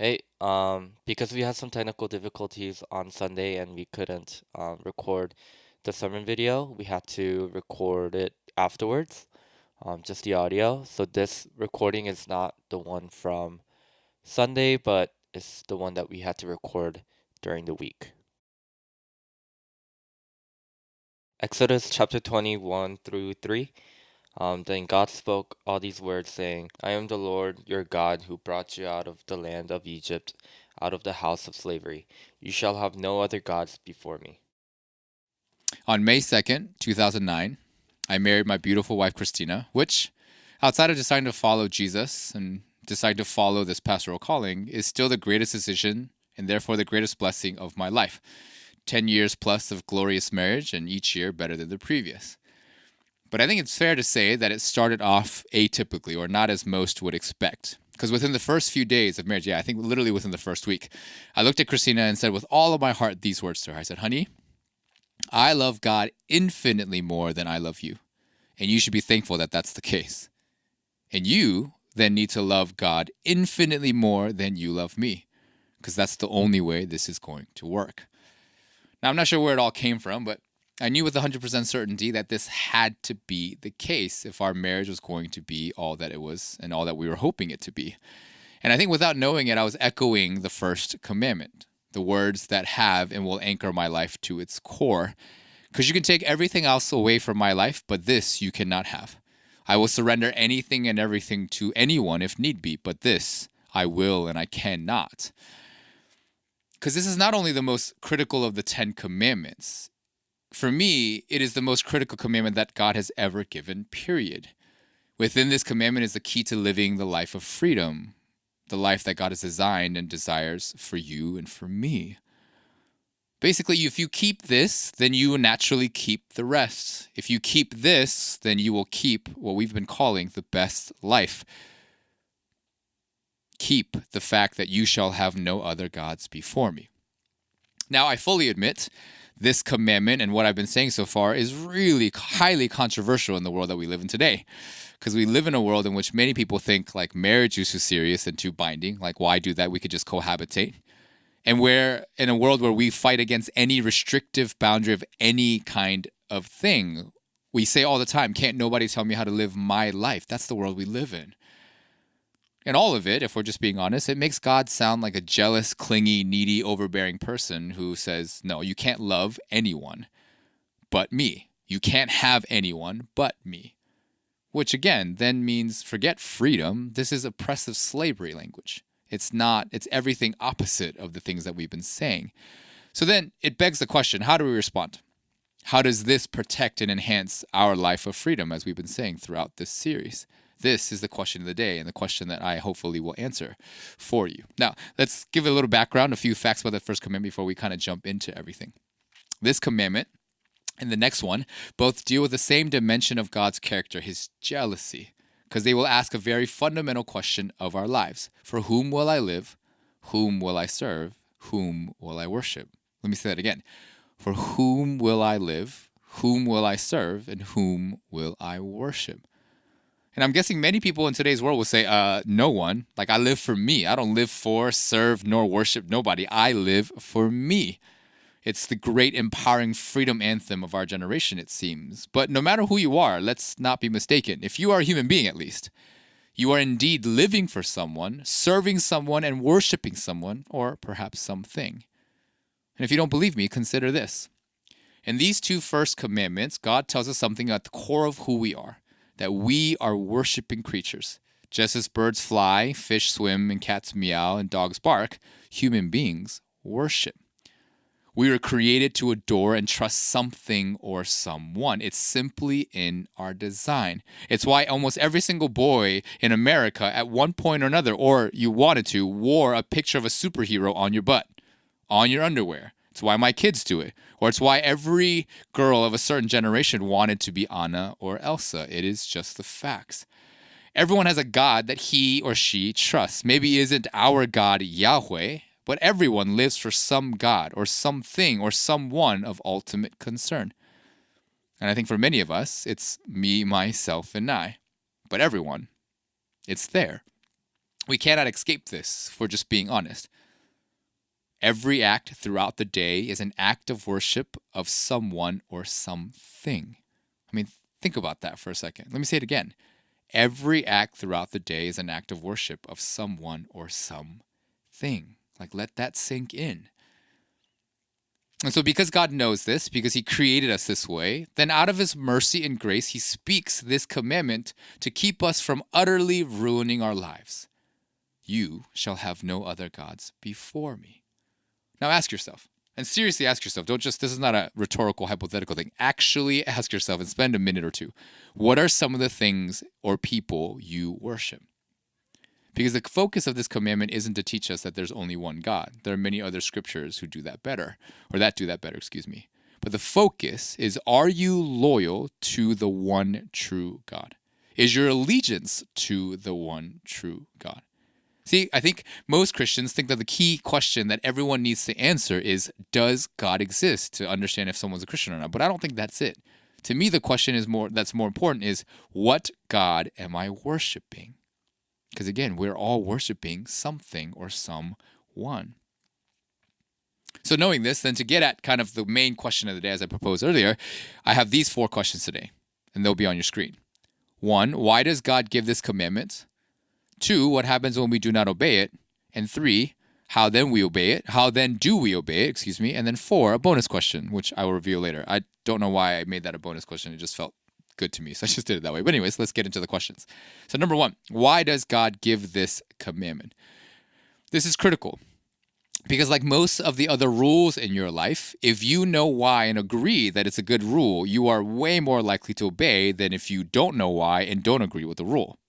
Hey, um, because we had some technical difficulties on Sunday and we couldn't um, record the sermon video, we had to record it afterwards, um, just the audio. So this recording is not the one from Sunday, but it's the one that we had to record during the week. Exodus chapter 21 through 3. Um, then God spoke all these words, saying, I am the Lord your God who brought you out of the land of Egypt, out of the house of slavery. You shall have no other gods before me. On May 2nd, 2009, I married my beautiful wife, Christina, which, outside of deciding to follow Jesus and deciding to follow this pastoral calling, is still the greatest decision and therefore the greatest blessing of my life. 10 years plus of glorious marriage, and each year better than the previous. But I think it's fair to say that it started off atypically, or not as most would expect. Because within the first few days of marriage, yeah, I think literally within the first week, I looked at Christina and said with all of my heart these words to her I said, Honey, I love God infinitely more than I love you. And you should be thankful that that's the case. And you then need to love God infinitely more than you love me. Because that's the only way this is going to work. Now, I'm not sure where it all came from, but I knew with 100% certainty that this had to be the case if our marriage was going to be all that it was and all that we were hoping it to be. And I think without knowing it, I was echoing the first commandment the words that have and will anchor my life to its core. Because you can take everything else away from my life, but this you cannot have. I will surrender anything and everything to anyone if need be, but this I will and I cannot. Because this is not only the most critical of the Ten Commandments, for me, it is the most critical commandment that God has ever given, period. Within this commandment is the key to living the life of freedom, the life that God has designed and desires for you and for me. Basically, if you keep this, then you will naturally keep the rest. If you keep this, then you will keep what we've been calling the best life. Keep the fact that you shall have no other gods before me. Now, I fully admit this commandment and what I've been saying so far is really highly controversial in the world that we live in today. Because we live in a world in which many people think like marriage is too serious and too binding. Like, why do that? We could just cohabitate. And we're in a world where we fight against any restrictive boundary of any kind of thing. We say all the time, can't nobody tell me how to live my life? That's the world we live in. And all of it, if we're just being honest, it makes God sound like a jealous, clingy, needy, overbearing person who says, No, you can't love anyone but me. You can't have anyone but me. Which again then means forget freedom. This is oppressive slavery language. It's not, it's everything opposite of the things that we've been saying. So then it begs the question how do we respond? How does this protect and enhance our life of freedom, as we've been saying throughout this series? This is the question of the day and the question that I hopefully will answer for you. Now, let's give a little background, a few facts about the first commandment before we kind of jump into everything. This commandment and the next one both deal with the same dimension of God's character, his jealousy, because they will ask a very fundamental question of our lives For whom will I live? Whom will I serve? Whom will I worship? Let me say that again. For whom will I live? Whom will I serve? And whom will I worship? And I'm guessing many people in today's world will say, uh, no one. Like, I live for me. I don't live for, serve, nor worship nobody. I live for me. It's the great empowering freedom anthem of our generation, it seems. But no matter who you are, let's not be mistaken. If you are a human being, at least, you are indeed living for someone, serving someone, and worshiping someone, or perhaps something. And if you don't believe me, consider this. In these two first commandments, God tells us something at the core of who we are that we are worshiping creatures. Just as birds fly, fish swim, and cats meow, and dogs bark, human beings worship. We were created to adore and trust something or someone. It's simply in our design. It's why almost every single boy in America, at one point or another, or you wanted to, wore a picture of a superhero on your butt, on your underwear. It's why my kids do it. Or it's why every girl of a certain generation wanted to be Anna or Elsa. It is just the facts. Everyone has a God that he or she trusts. Maybe isn't our God Yahweh, but everyone lives for some God or something or someone of ultimate concern. And I think for many of us, it's me, myself, and I. But everyone, it's there. We cannot escape this for just being honest. Every act throughout the day is an act of worship of someone or something. I mean, think about that for a second. Let me say it again. Every act throughout the day is an act of worship of someone or something. Like, let that sink in. And so, because God knows this, because He created us this way, then out of His mercy and grace, He speaks this commandment to keep us from utterly ruining our lives. You shall have no other gods before me. Now, ask yourself, and seriously ask yourself, don't just, this is not a rhetorical, hypothetical thing. Actually ask yourself and spend a minute or two. What are some of the things or people you worship? Because the focus of this commandment isn't to teach us that there's only one God. There are many other scriptures who do that better, or that do that better, excuse me. But the focus is are you loyal to the one true God? Is your allegiance to the one true God? See, I think most Christians think that the key question that everyone needs to answer is Does God exist to understand if someone's a Christian or not? But I don't think that's it. To me, the question is more that's more important is what God am I worshiping? Because again, we're all worshiping something or someone. So, knowing this, then to get at kind of the main question of the day, as I proposed earlier, I have these four questions today, and they'll be on your screen. One, why does God give this commandment? Two, what happens when we do not obey it? And three, how then we obey it? How then do we obey it? Excuse me. And then four, a bonus question, which I will reveal later. I don't know why I made that a bonus question. It just felt good to me. So I just did it that way. But, anyways, let's get into the questions. So, number one, why does God give this commandment? This is critical because, like most of the other rules in your life, if you know why and agree that it's a good rule, you are way more likely to obey than if you don't know why and don't agree with the rule?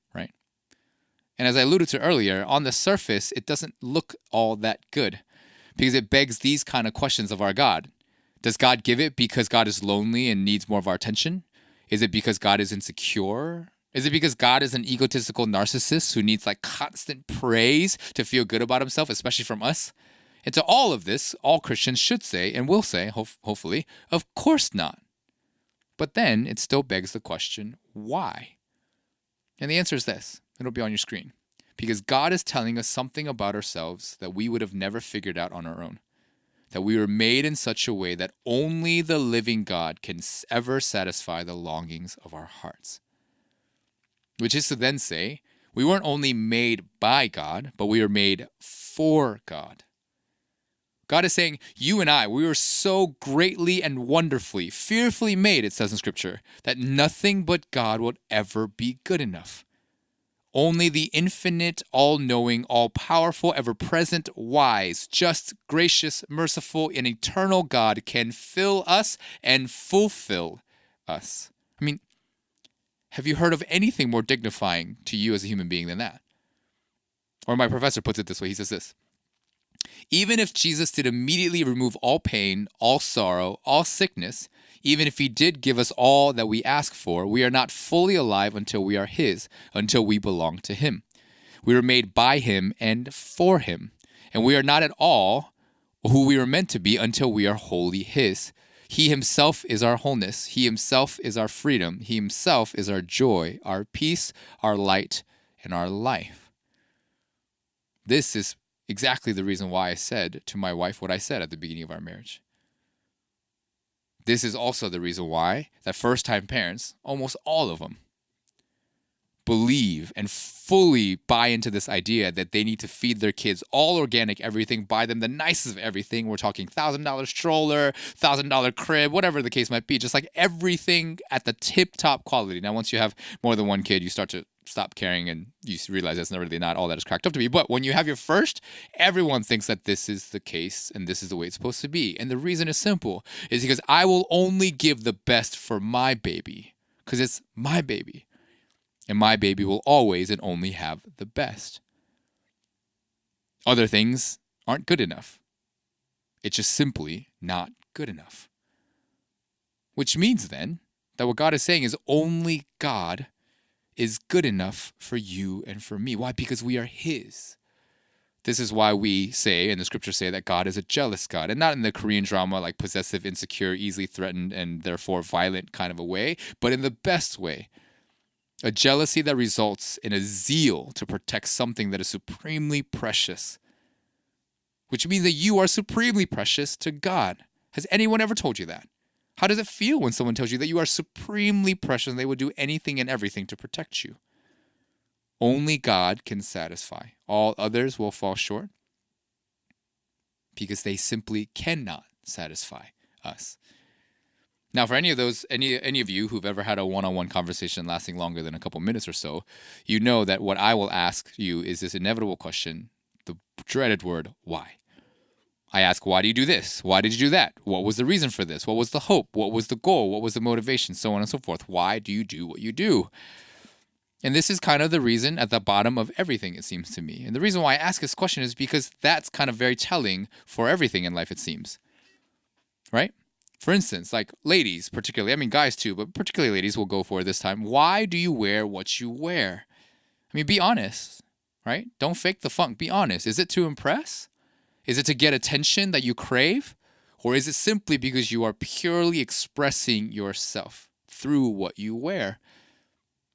And as I alluded to earlier, on the surface, it doesn't look all that good because it begs these kind of questions of our God. Does God give it because God is lonely and needs more of our attention? Is it because God is insecure? Is it because God is an egotistical narcissist who needs like constant praise to feel good about himself, especially from us? And to all of this, all Christians should say and will say, ho- hopefully, of course not. But then it still begs the question, why? And the answer is this it'll be on your screen. Because God is telling us something about ourselves that we would have never figured out on our own that we were made in such a way that only the living God can ever satisfy the longings of our hearts. Which is to then say, we weren't only made by God, but we were made for God. God is saying, You and I, we were so greatly and wonderfully, fearfully made, it says in Scripture, that nothing but God would ever be good enough. Only the infinite, all knowing, all powerful, ever present, wise, just, gracious, merciful, and eternal God can fill us and fulfill us. I mean, have you heard of anything more dignifying to you as a human being than that? Or my professor puts it this way he says this Even if Jesus did immediately remove all pain, all sorrow, all sickness, even if He did give us all that we ask for, we are not fully alive until we are His, until we belong to Him. We were made by Him and for Him. And we are not at all who we were meant to be until we are wholly His. He Himself is our wholeness. He Himself is our freedom. He Himself is our joy, our peace, our light, and our life. This is exactly the reason why I said to my wife what I said at the beginning of our marriage. This is also the reason why that first time parents, almost all of them, believe and fully buy into this idea that they need to feed their kids all organic everything, buy them the nicest of everything. We're talking $1,000 stroller, $1,000 crib, whatever the case might be, just like everything at the tip top quality. Now, once you have more than one kid, you start to stop caring and you realize that's not really not all that is cracked up to be. But when you have your first, everyone thinks that this is the case and this is the way it's supposed to be. And the reason is simple is because I will only give the best for my baby because it's my baby. And my baby will always and only have the best. Other things aren't good enough. It's just simply not good enough. Which means then that what God is saying is only God is good enough for you and for me. Why? Because we are His. This is why we say, and the scriptures say, that God is a jealous God, and not in the Korean drama, like possessive, insecure, easily threatened, and therefore violent kind of a way, but in the best way. a jealousy that results in a zeal to protect something that is supremely precious, which means that you are supremely precious to God. Has anyone ever told you that? How does it feel when someone tells you that you are supremely precious and they will do anything and everything to protect you? Only God can satisfy. All others will fall short because they simply cannot satisfy us. Now, for any of those, any any of you who've ever had a one-on-one conversation lasting longer than a couple minutes or so, you know that what I will ask you is this inevitable question, the dreaded word, why? I ask, why do you do this? Why did you do that? What was the reason for this? What was the hope? What was the goal? What was the motivation? So on and so forth. Why do you do what you do? And this is kind of the reason at the bottom of everything, it seems to me. And the reason why I ask this question is because that's kind of very telling for everything in life, it seems. Right? For instance, like ladies, particularly, I mean, guys too, but particularly ladies will go for this time. Why do you wear what you wear? I mean, be honest, right? Don't fake the funk. Be honest. Is it to impress? Is it to get attention that you crave? Or is it simply because you are purely expressing yourself through what you wear?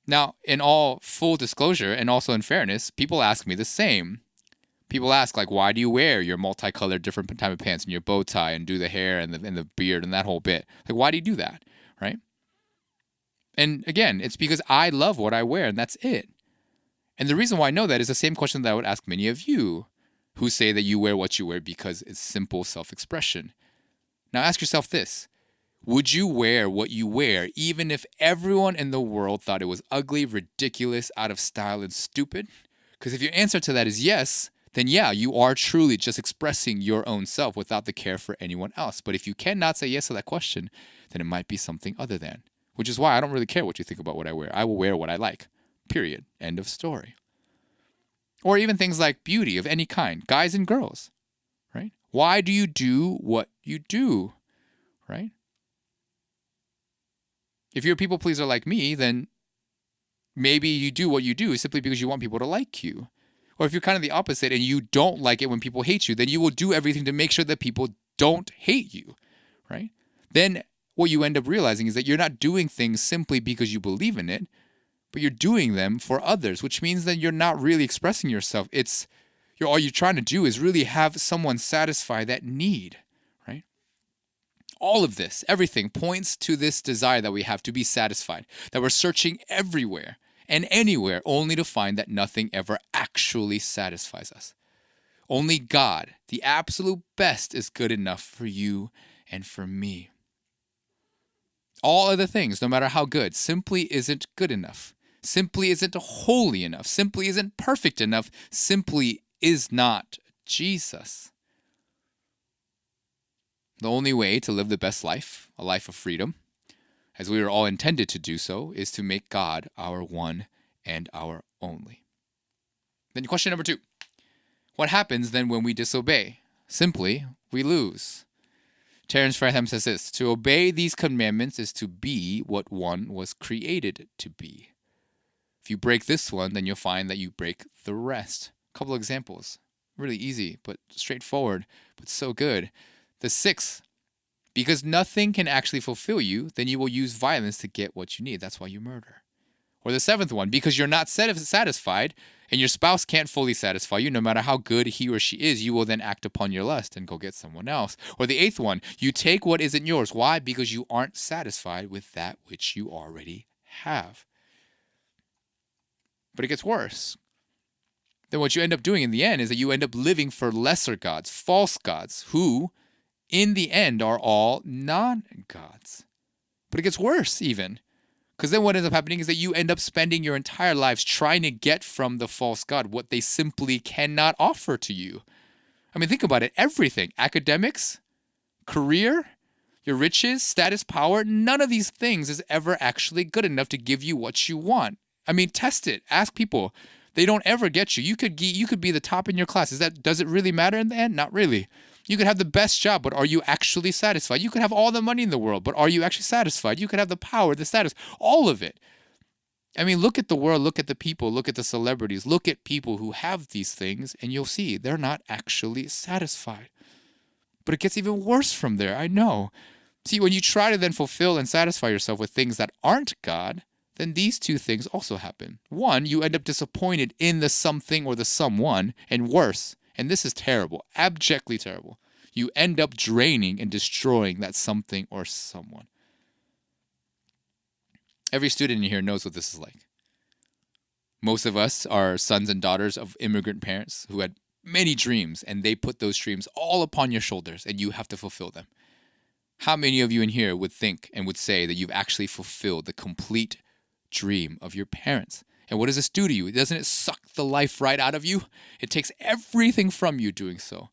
Now, in all full disclosure and also in fairness, people ask me the same. People ask, like, why do you wear your multicolored different type of pants and your bow tie and do the hair and the, and the beard and that whole bit? Like, why do you do that? Right? And again, it's because I love what I wear and that's it. And the reason why I know that is the same question that I would ask many of you who say that you wear what you wear because it's simple self expression. Now ask yourself this Would you wear what you wear even if everyone in the world thought it was ugly, ridiculous, out of style, and stupid? Because if your answer to that is yes, then yeah, you are truly just expressing your own self without the care for anyone else. But if you cannot say yes to that question, then it might be something other than. Which is why I don't really care what you think about what I wear. I will wear what I like. Period. End of story. Or even things like beauty of any kind, guys and girls, right? Why do you do what you do, right? If you're a people pleaser like me, then maybe you do what you do simply because you want people to like you. Or if you're kind of the opposite and you don't like it when people hate you, then you will do everything to make sure that people don't hate you, right? Then what you end up realizing is that you're not doing things simply because you believe in it, but you're doing them for others, which means that you're not really expressing yourself. It's you're all you're trying to do is really have someone satisfy that need, right? All of this, everything points to this desire that we have to be satisfied, that we're searching everywhere and anywhere only to find that nothing ever actually satisfies us. Only God, the absolute best, is good enough for you and for me. All other things, no matter how good, simply isn't good enough, simply isn't holy enough, simply isn't perfect enough, simply is not Jesus. The only way to live the best life, a life of freedom, as we are all intended to do so, is to make God our one and our only. Then, question number two What happens then when we disobey? Simply, we lose. Terence Fretheim says this To obey these commandments is to be what one was created to be. If you break this one, then you'll find that you break the rest. A couple examples. Really easy, but straightforward, but so good. The sixth because nothing can actually fulfill you, then you will use violence to get what you need. That's why you murder. Or the seventh one, because you're not satisfied and your spouse can't fully satisfy you, no matter how good he or she is, you will then act upon your lust and go get someone else. Or the eighth one, you take what isn't yours. Why? Because you aren't satisfied with that which you already have. But it gets worse. Then what you end up doing in the end is that you end up living for lesser gods, false gods, who in the end are all non gods. But it gets worse, even. Because then what ends up happening is that you end up spending your entire lives trying to get from the false God what they simply cannot offer to you. I mean, think about it everything academics, career, your riches, status, power none of these things is ever actually good enough to give you what you want. I mean, test it. Ask people. They don't ever get you. You could you could be the top in your class. Is that does it really matter in the end? Not really. You could have the best job, but are you actually satisfied? You could have all the money in the world, but are you actually satisfied? You could have the power, the status, all of it. I mean, look at the world, look at the people, look at the celebrities, look at people who have these things, and you'll see they're not actually satisfied. But it gets even worse from there, I know. See, when you try to then fulfill and satisfy yourself with things that aren't God, then these two things also happen. One, you end up disappointed in the something or the someone, and worse, and this is terrible, abjectly terrible, you end up draining and destroying that something or someone. Every student in here knows what this is like. Most of us are sons and daughters of immigrant parents who had many dreams, and they put those dreams all upon your shoulders, and you have to fulfill them. How many of you in here would think and would say that you've actually fulfilled the complete dream of your parents? And what does this do to you? Doesn't it suck the life right out of you? It takes everything from you doing so.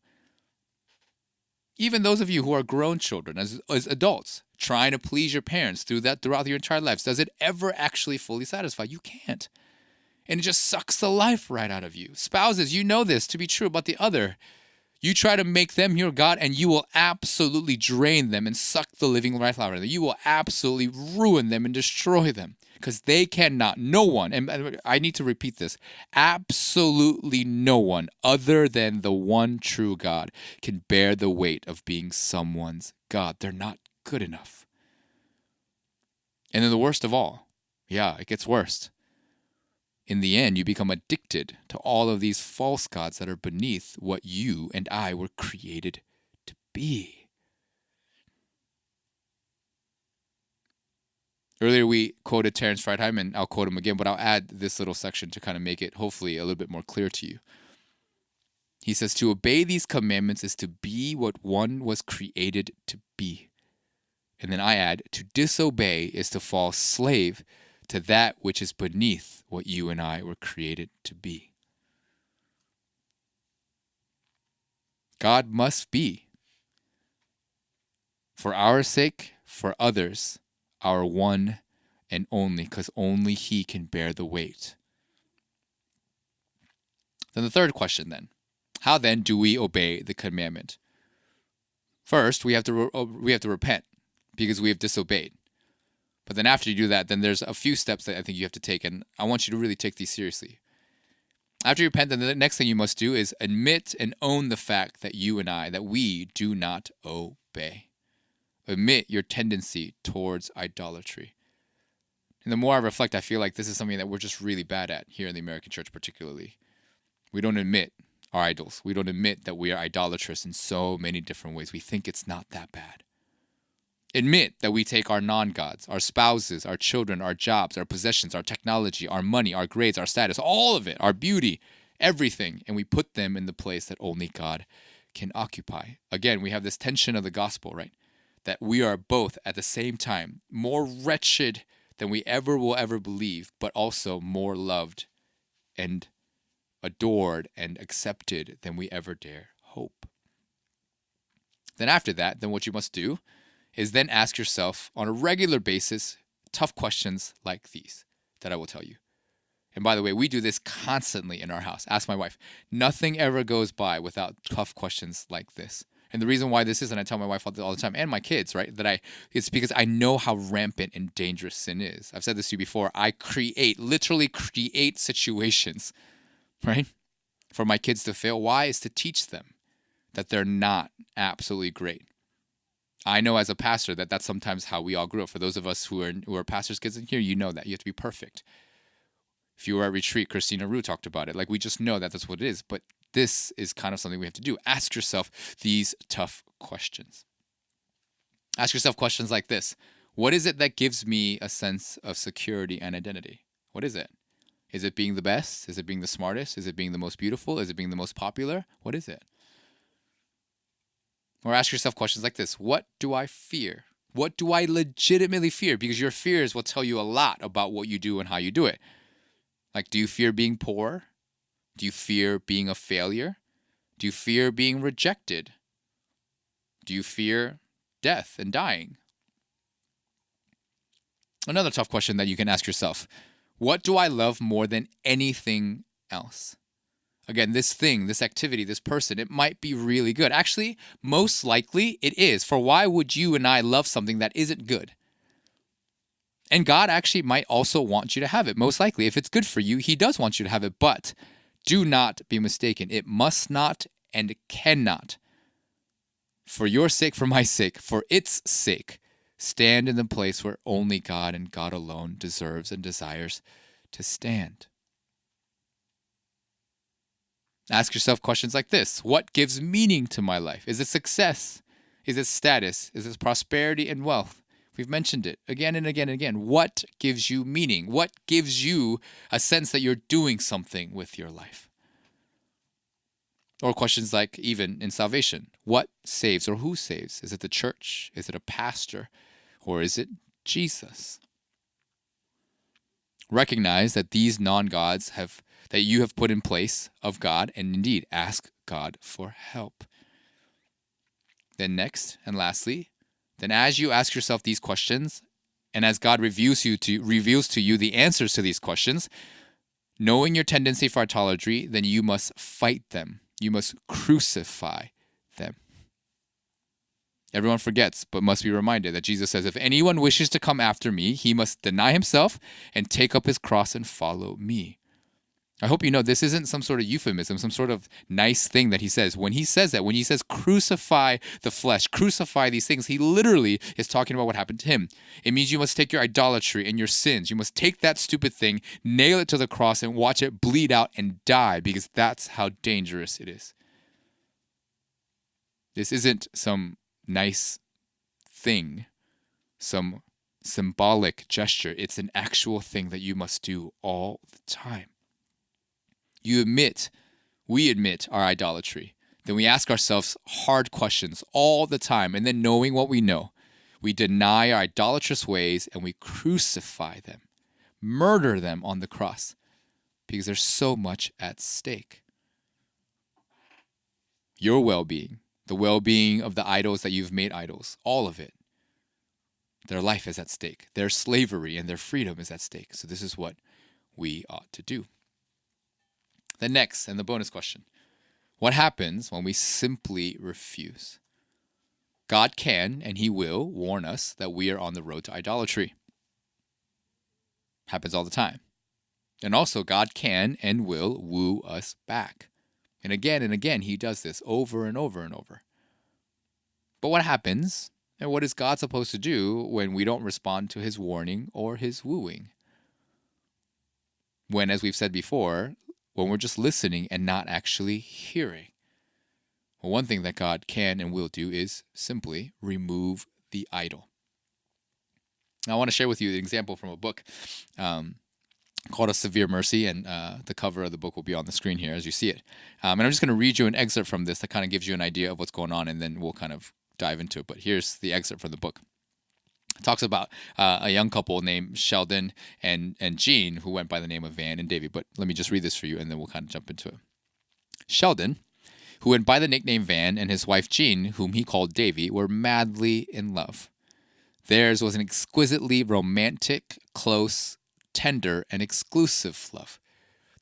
Even those of you who are grown children, as, as adults, trying to please your parents through that throughout your entire lives, does it ever actually fully satisfy? You can't. And it just sucks the life right out of you. Spouses, you know this to be true about the other. You try to make them your God, and you will absolutely drain them and suck the living life out of them. You will absolutely ruin them and destroy them because they cannot, no one, and I need to repeat this absolutely no one other than the one true God can bear the weight of being someone's God. They're not good enough. And then the worst of all, yeah, it gets worse in the end, you become addicted to all of these false gods that are beneath what you and I were created to be. Earlier, we quoted Terence Fretheim, and I'll quote him again, but I'll add this little section to kind of make it hopefully a little bit more clear to you. He says, To obey these commandments is to be what one was created to be. And then I add, To disobey is to fall slave to that which is beneath what you and I were created to be. God must be, for our sake, for others, our one and only, because only He can bear the weight. Then the third question then, how then do we obey the commandment? First, we have to re- we have to repent because we have disobeyed. But then after you do that, then there's a few steps that I think you have to take, and I want you to really take these seriously. After you repent, then the next thing you must do is admit and own the fact that you and I, that we do not obey. Admit your tendency towards idolatry. And the more I reflect, I feel like this is something that we're just really bad at here in the American church, particularly. We don't admit our idols. We don't admit that we are idolatrous in so many different ways. We think it's not that bad admit that we take our non gods, our spouses, our children, our jobs, our possessions, our technology, our money, our grades, our status, all of it, our beauty, everything, and we put them in the place that only God can occupy. Again, we have this tension of the gospel, right? That we are both at the same time more wretched than we ever will ever believe, but also more loved and adored and accepted than we ever dare hope. Then, after that, then what you must do is then ask yourself on a regular basis tough questions like these that I will tell you. And by the way, we do this constantly in our house. Ask my wife. Nothing ever goes by without tough questions like this. And the reason why this is, and I tell my wife all the time, and my kids, right, that I, it's because I know how rampant and dangerous sin is. I've said this to you before. I create, literally create situations, right, for my kids to fail. Why? Is to teach them that they're not absolutely great. I know as a pastor that that's sometimes how we all grew up. For those of us who are who are pastors' kids in here, you know that you have to be perfect. If you were at retreat, Christina Rue talked about it. Like we just know that that's what it is. But this is kind of something we have to do. Ask yourself these tough questions. Ask yourself questions like this: What is it that gives me a sense of security and identity? What is it? Is it being the best? Is it being the smartest? Is it being the most beautiful? Is it being the most popular? What is it? Or ask yourself questions like this What do I fear? What do I legitimately fear? Because your fears will tell you a lot about what you do and how you do it. Like, do you fear being poor? Do you fear being a failure? Do you fear being rejected? Do you fear death and dying? Another tough question that you can ask yourself What do I love more than anything else? again, this thing, this activity, this person, it might be really good. Actually, most likely it is. For why would you and I love something that isn't good? And God actually might also want you to have it. Most likely, if it's good for you, He does want you to have it. But do not be mistaken. It must not and cannot, for your sake, for my sake, for its sake, Stand in the place where only God and God alone deserves and desires to stand. Ask yourself questions like this What gives meaning to my life? Is it success? Is it status? Is it prosperity and wealth? We've mentioned it again and again and again. What gives you meaning? What gives you a sense that you're doing something with your life? Or questions like, even in salvation, what saves or who saves? Is it the church? Is it a pastor? Or is it Jesus? Recognize that these non gods have that you have put in place of God, and indeed ask God for help. Then, next and lastly, then as you ask yourself these questions, and as God reveals you to reveals to you the answers to these questions, knowing your tendency for idolatry, then you must fight them. You must crucify them. Everyone forgets, but must be reminded that Jesus says, If anyone wishes to come after me, he must deny himself and take up his cross and follow me. I hope you know this isn't some sort of euphemism, some sort of nice thing that he says. When he says that, when he says crucify the flesh, crucify these things, he literally is talking about what happened to him. It means you must take your idolatry and your sins. You must take that stupid thing, nail it to the cross, and watch it bleed out and die because that's how dangerous it is. This isn't some nice thing, some symbolic gesture. It's an actual thing that you must do all the time you admit, we admit our idolatry. Then we ask ourselves hard questions all the time. And then, knowing what we know, we deny our idolatrous ways and we crucify them, murder them on the cross because there's so much at stake. Your well being, the well being of the idols that you've made idols, all of it. Their life is at stake. Their slavery and their freedom is at stake. So, this is what we ought to do. The next and the bonus question What happens when we simply refuse? God can and He will warn us that we are on the road to idolatry. Happens all the time. And also, God can and will woo us back. And again and again, He does this over and over and over. But what happens, and what is God supposed to do when we don't respond to His warning or His wooing? When, as we've said before, when we're just listening and not actually hearing. Well, one thing that God can and will do is simply remove the idol. Now, I want to share with you an example from a book um, called A Severe Mercy, and uh, the cover of the book will be on the screen here as you see it. Um, and I'm just going to read you an excerpt from this that kind of gives you an idea of what's going on, and then we'll kind of dive into it. But here's the excerpt from the book talks about uh, a young couple named Sheldon and and Jean who went by the name of Van and Davy. But let me just read this for you, and then we'll kind of jump into it. Sheldon, who went by the nickname Van, and his wife Jean, whom he called Davy, were madly in love. Theirs was an exquisitely romantic, close, tender, and exclusive love.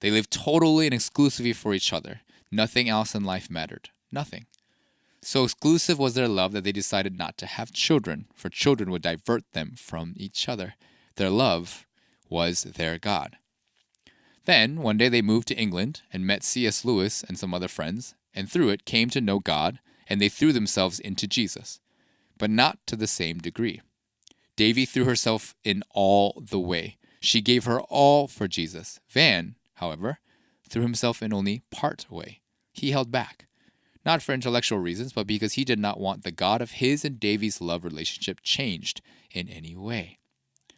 They lived totally and exclusively for each other. Nothing else in life mattered. Nothing. So exclusive was their love that they decided not to have children, for children would divert them from each other. Their love was their God. Then, one day they moved to England and met C.S. Lewis and some other friends, and through it came to know God, and they threw themselves into Jesus, but not to the same degree. Davy threw herself in all the way. She gave her all for Jesus. Van, however, threw himself in only part way. He held back not for intellectual reasons, but because he did not want the God of his and Davy's love relationship changed in any way.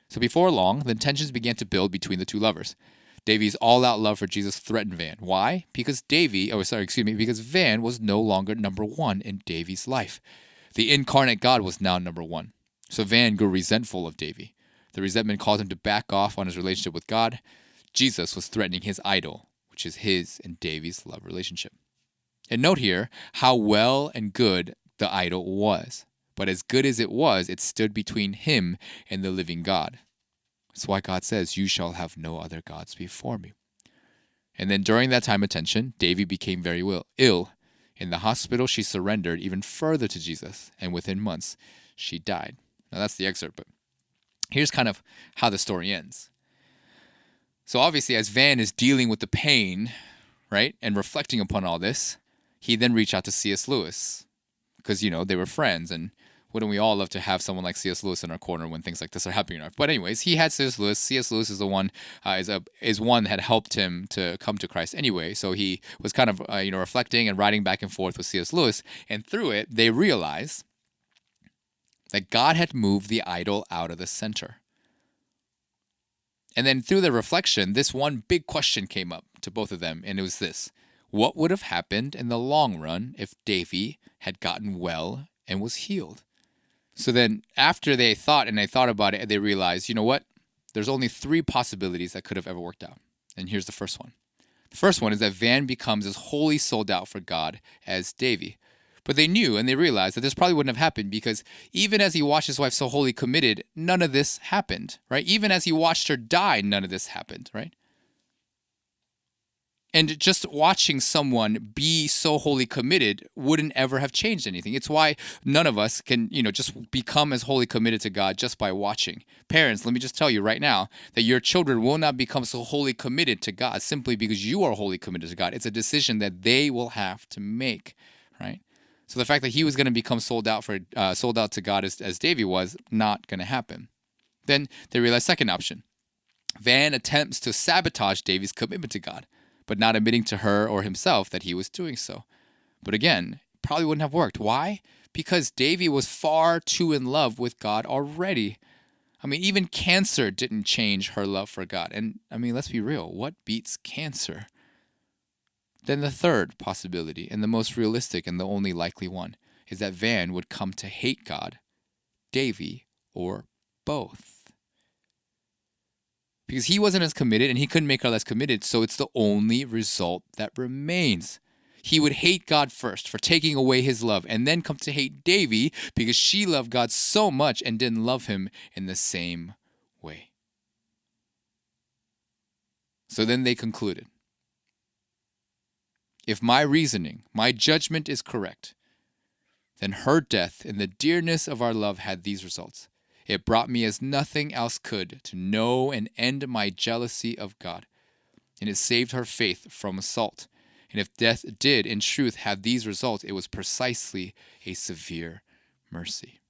So before long, the tensions began to build between the two lovers. Davy's all-out love for Jesus threatened Van. Why? Because Davy, oh sorry, excuse me, because Van was no longer number one in Davy's life. The incarnate God was now number one. So Van grew resentful of Davy. The resentment caused him to back off on his relationship with God. Jesus was threatening his idol, which is his and Davy's love relationship. And note here how well and good the idol was. But as good as it was, it stood between him and the living God. That's why God says, You shall have no other gods before me. And then during that time of tension, Davy became very ill. In the hospital, she surrendered even further to Jesus, and within months, she died. Now that's the excerpt, but here's kind of how the story ends. So obviously, as Van is dealing with the pain, right, and reflecting upon all this, he then reached out to C.S. Lewis because, you know, they were friends. And wouldn't we all love to have someone like C.S. Lewis in our corner when things like this are happening? But anyways, he had C.S. Lewis. C.S. Lewis is the one uh, is a is one that had helped him to come to Christ anyway. So he was kind of uh, you know reflecting and writing back and forth with C.S. Lewis, and through it they realized that God had moved the idol out of the center. And then through the reflection, this one big question came up to both of them, and it was this What would have happened in the long run if Davy had gotten well and was healed? So then, after they thought and they thought about it, they realized, you know what? There's only three possibilities that could have ever worked out. And here's the first one. The first one is that Van becomes as wholly sold out for God as Davy. But they knew and they realized that this probably wouldn't have happened because even as he watched his wife so wholly committed, none of this happened, right? Even as he watched her die, none of this happened, right? And just watching someone be so wholly committed wouldn't ever have changed anything. It's why none of us can, you know, just become as wholly committed to God just by watching. Parents, let me just tell you right now that your children will not become so wholly committed to God simply because you are wholly committed to God. It's a decision that they will have to make, right? So the fact that he was going to become sold out for uh, sold out to God as, as Davy was not going to happen. Then they realized second option. Van attempts to sabotage Davy's commitment to God but not admitting to her or himself that he was doing so. But again, probably wouldn't have worked. Why? Because Davy was far too in love with God already. I mean, even cancer didn't change her love for God. And I mean, let's be real what beats cancer? Then the third possibility, and the most realistic and the only likely one, is that Van would come to hate God, Davy, or both because he wasn't as committed and he couldn't make her less committed. So it's the only result that remains. He would hate God first for taking away his love and then come to hate Davy because she loved God so much and didn't love him in the same way. So then they concluded if my reasoning, my judgment is correct, then her death and the dearness of our love had these results. It brought me as nothing else could to know and end my jealousy of God. And it saved her faith from assault. And if death did, in truth, have these results, it was precisely a severe mercy.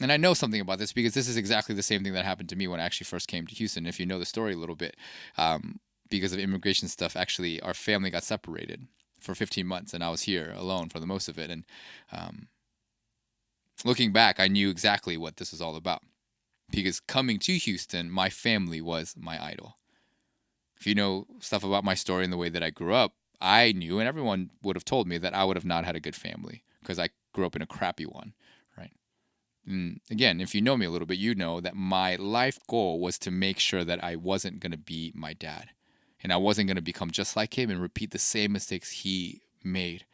And I know something about this because this is exactly the same thing that happened to me when I actually first came to Houston. If you know the story a little bit, um, because of immigration stuff, actually, our family got separated for 15 months, and I was here alone for the most of it. And um, Looking back, I knew exactly what this was all about. Because coming to Houston, my family was my idol. If you know stuff about my story and the way that I grew up, I knew, and everyone would have told me that I would have not had a good family because I grew up in a crappy one, right? And again, if you know me a little bit, you know that my life goal was to make sure that I wasn't going to be my dad and I wasn't going to become just like him and repeat the same mistakes he made.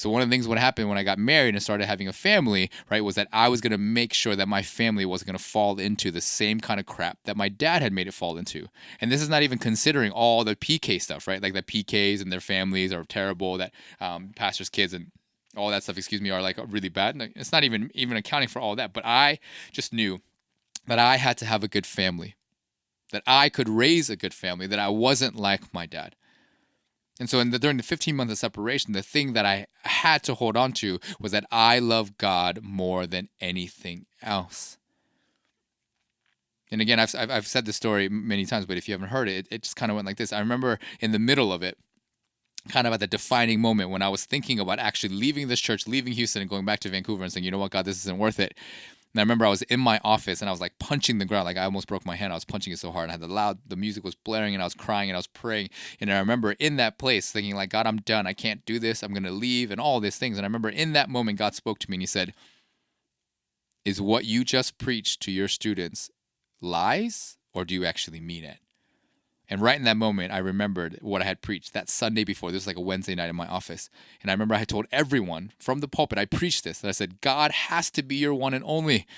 So one of the things what happened when I got married and started having a family, right, was that I was going to make sure that my family wasn't going to fall into the same kind of crap that my dad had made it fall into. And this is not even considering all the PK stuff, right? Like the PKs and their families are terrible, that um, pastors' kids and all that stuff, excuse me, are like really bad. It's not even even accounting for all that. But I just knew that I had to have a good family, that I could raise a good family, that I wasn't like my dad. And so, the, during the 15 months of separation, the thing that I had to hold on to was that I love God more than anything else. And again, I've, I've, I've said this story many times, but if you haven't heard it, it, it just kind of went like this. I remember in the middle of it, kind of at the defining moment when I was thinking about actually leaving this church, leaving Houston, and going back to Vancouver and saying, you know what, God, this isn't worth it. And I remember I was in my office and I was like punching the ground, like I almost broke my hand. I was punching it so hard. I had the loud, the music was blaring, and I was crying and I was praying. And I remember in that place thinking, like, God, I'm done. I can't do this. I'm gonna leave, and all these things. And I remember in that moment, God spoke to me and He said, "Is what you just preached to your students lies, or do you actually mean it?" And right in that moment, I remembered what I had preached that Sunday before. This was like a Wednesday night in my office. And I remember I had told everyone from the pulpit, I preached this, that I said, God has to be your one and only.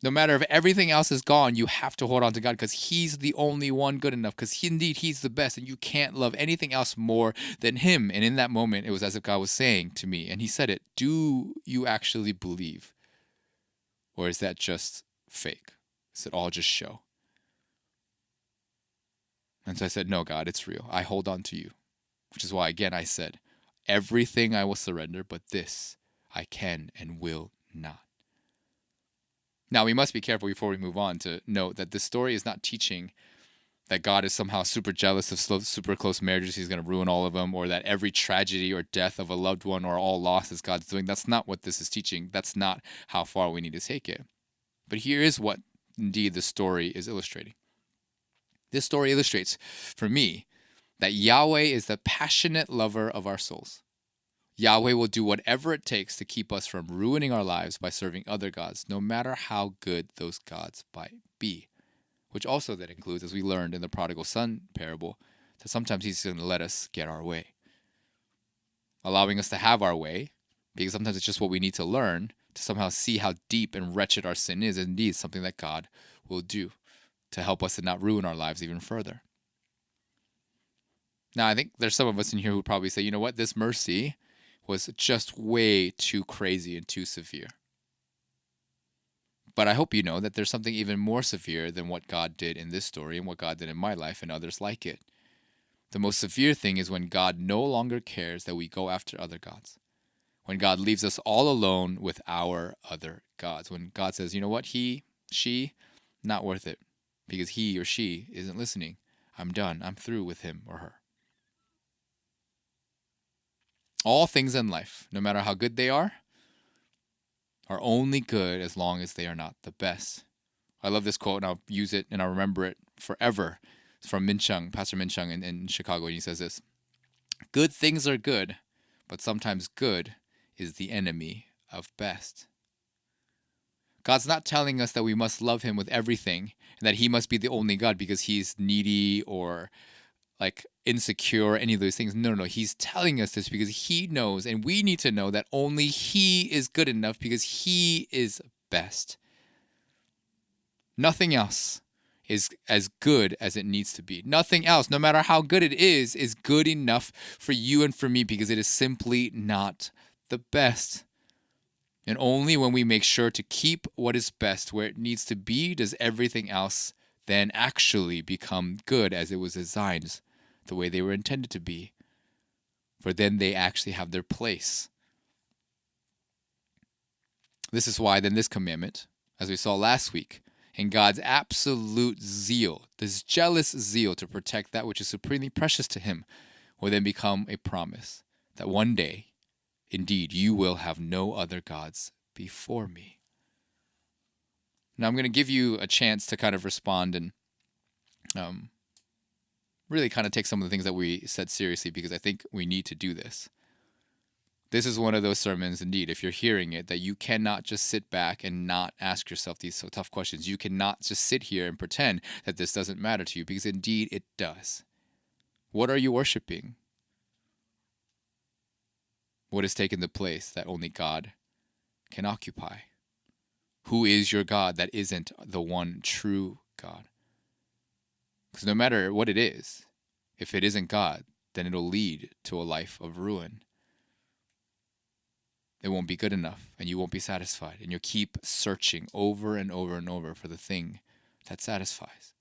No matter if everything else is gone, you have to hold on to God because He's the only one good enough. Because he, indeed, He's the best, and you can't love anything else more than Him. And in that moment, it was as if God was saying to me, and He said it Do you actually believe? Or is that just fake? Is it all just show? And so I said, No, God, it's real. I hold on to you. Which is why, again, I said, Everything I will surrender, but this I can and will not. Now, we must be careful before we move on to note that this story is not teaching that God is somehow super jealous of super close marriages, he's going to ruin all of them, or that every tragedy or death of a loved one or all losses God's doing. That's not what this is teaching. That's not how far we need to take it. But here is what indeed the story is illustrating. This story illustrates, for me, that Yahweh is the passionate lover of our souls. Yahweh will do whatever it takes to keep us from ruining our lives by serving other gods, no matter how good those gods might be. Which also that includes, as we learned in the prodigal son parable, that sometimes he's going to let us get our way. Allowing us to have our way, because sometimes it's just what we need to learn to somehow see how deep and wretched our sin is, indeed something that God will do to help us to not ruin our lives even further. Now, I think there's some of us in here who probably say, you know what, this mercy was just way too crazy and too severe. But I hope you know that there's something even more severe than what God did in this story and what God did in my life and others like it. The most severe thing is when God no longer cares that we go after other gods. When God leaves us all alone with our other gods. When God says, you know what, he, she, not worth it because he or she isn't listening. I'm done. I'm through with him or her. All things in life, no matter how good they are, are only good as long as they are not the best. I love this quote and I'll use it and I'll remember it forever. It's from Min Pastor Min in, in Chicago, and he says this Good things are good, but sometimes good is the enemy of best. God's not telling us that we must love him with everything and that he must be the only God because he's needy or like insecure, any of those things. No, no, no. He's telling us this because he knows, and we need to know that only he is good enough because he is best. Nothing else is as good as it needs to be. Nothing else, no matter how good it is, is good enough for you and for me because it is simply not the best. And only when we make sure to keep what is best where it needs to be does everything else then actually become good as it was designed the way they were intended to be. For then they actually have their place. This is why, then, this commandment, as we saw last week, in God's absolute zeal, this jealous zeal to protect that which is supremely precious to Him, will then become a promise that one day, indeed, you will have no other gods before me. Now, I'm going to give you a chance to kind of respond and um, really kind of take some of the things that we said seriously because I think we need to do this. This is one of those sermons, indeed, if you're hearing it, that you cannot just sit back and not ask yourself these so tough questions. You cannot just sit here and pretend that this doesn't matter to you because indeed it does. What are you worshiping? What has taken the place that only God can occupy? Who is your God that isn't the one true God? Because no matter what it is, if it isn't God, then it'll lead to a life of ruin. It won't be good enough, and you won't be satisfied, and you'll keep searching over and over and over for the thing that satisfies.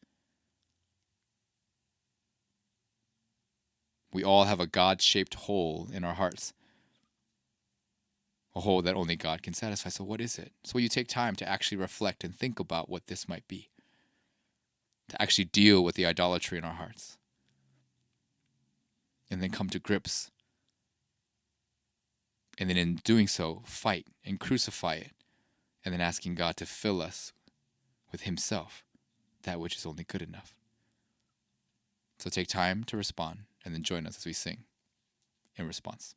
We all have a God shaped hole in our hearts, a hole that only God can satisfy. So, what is it? So, you take time to actually reflect and think about what this might be to actually deal with the idolatry in our hearts. And then come to grips. And then in doing so, fight and crucify it. And then asking God to fill us with Himself, that which is only good enough. So take time to respond and then join us as we sing in response.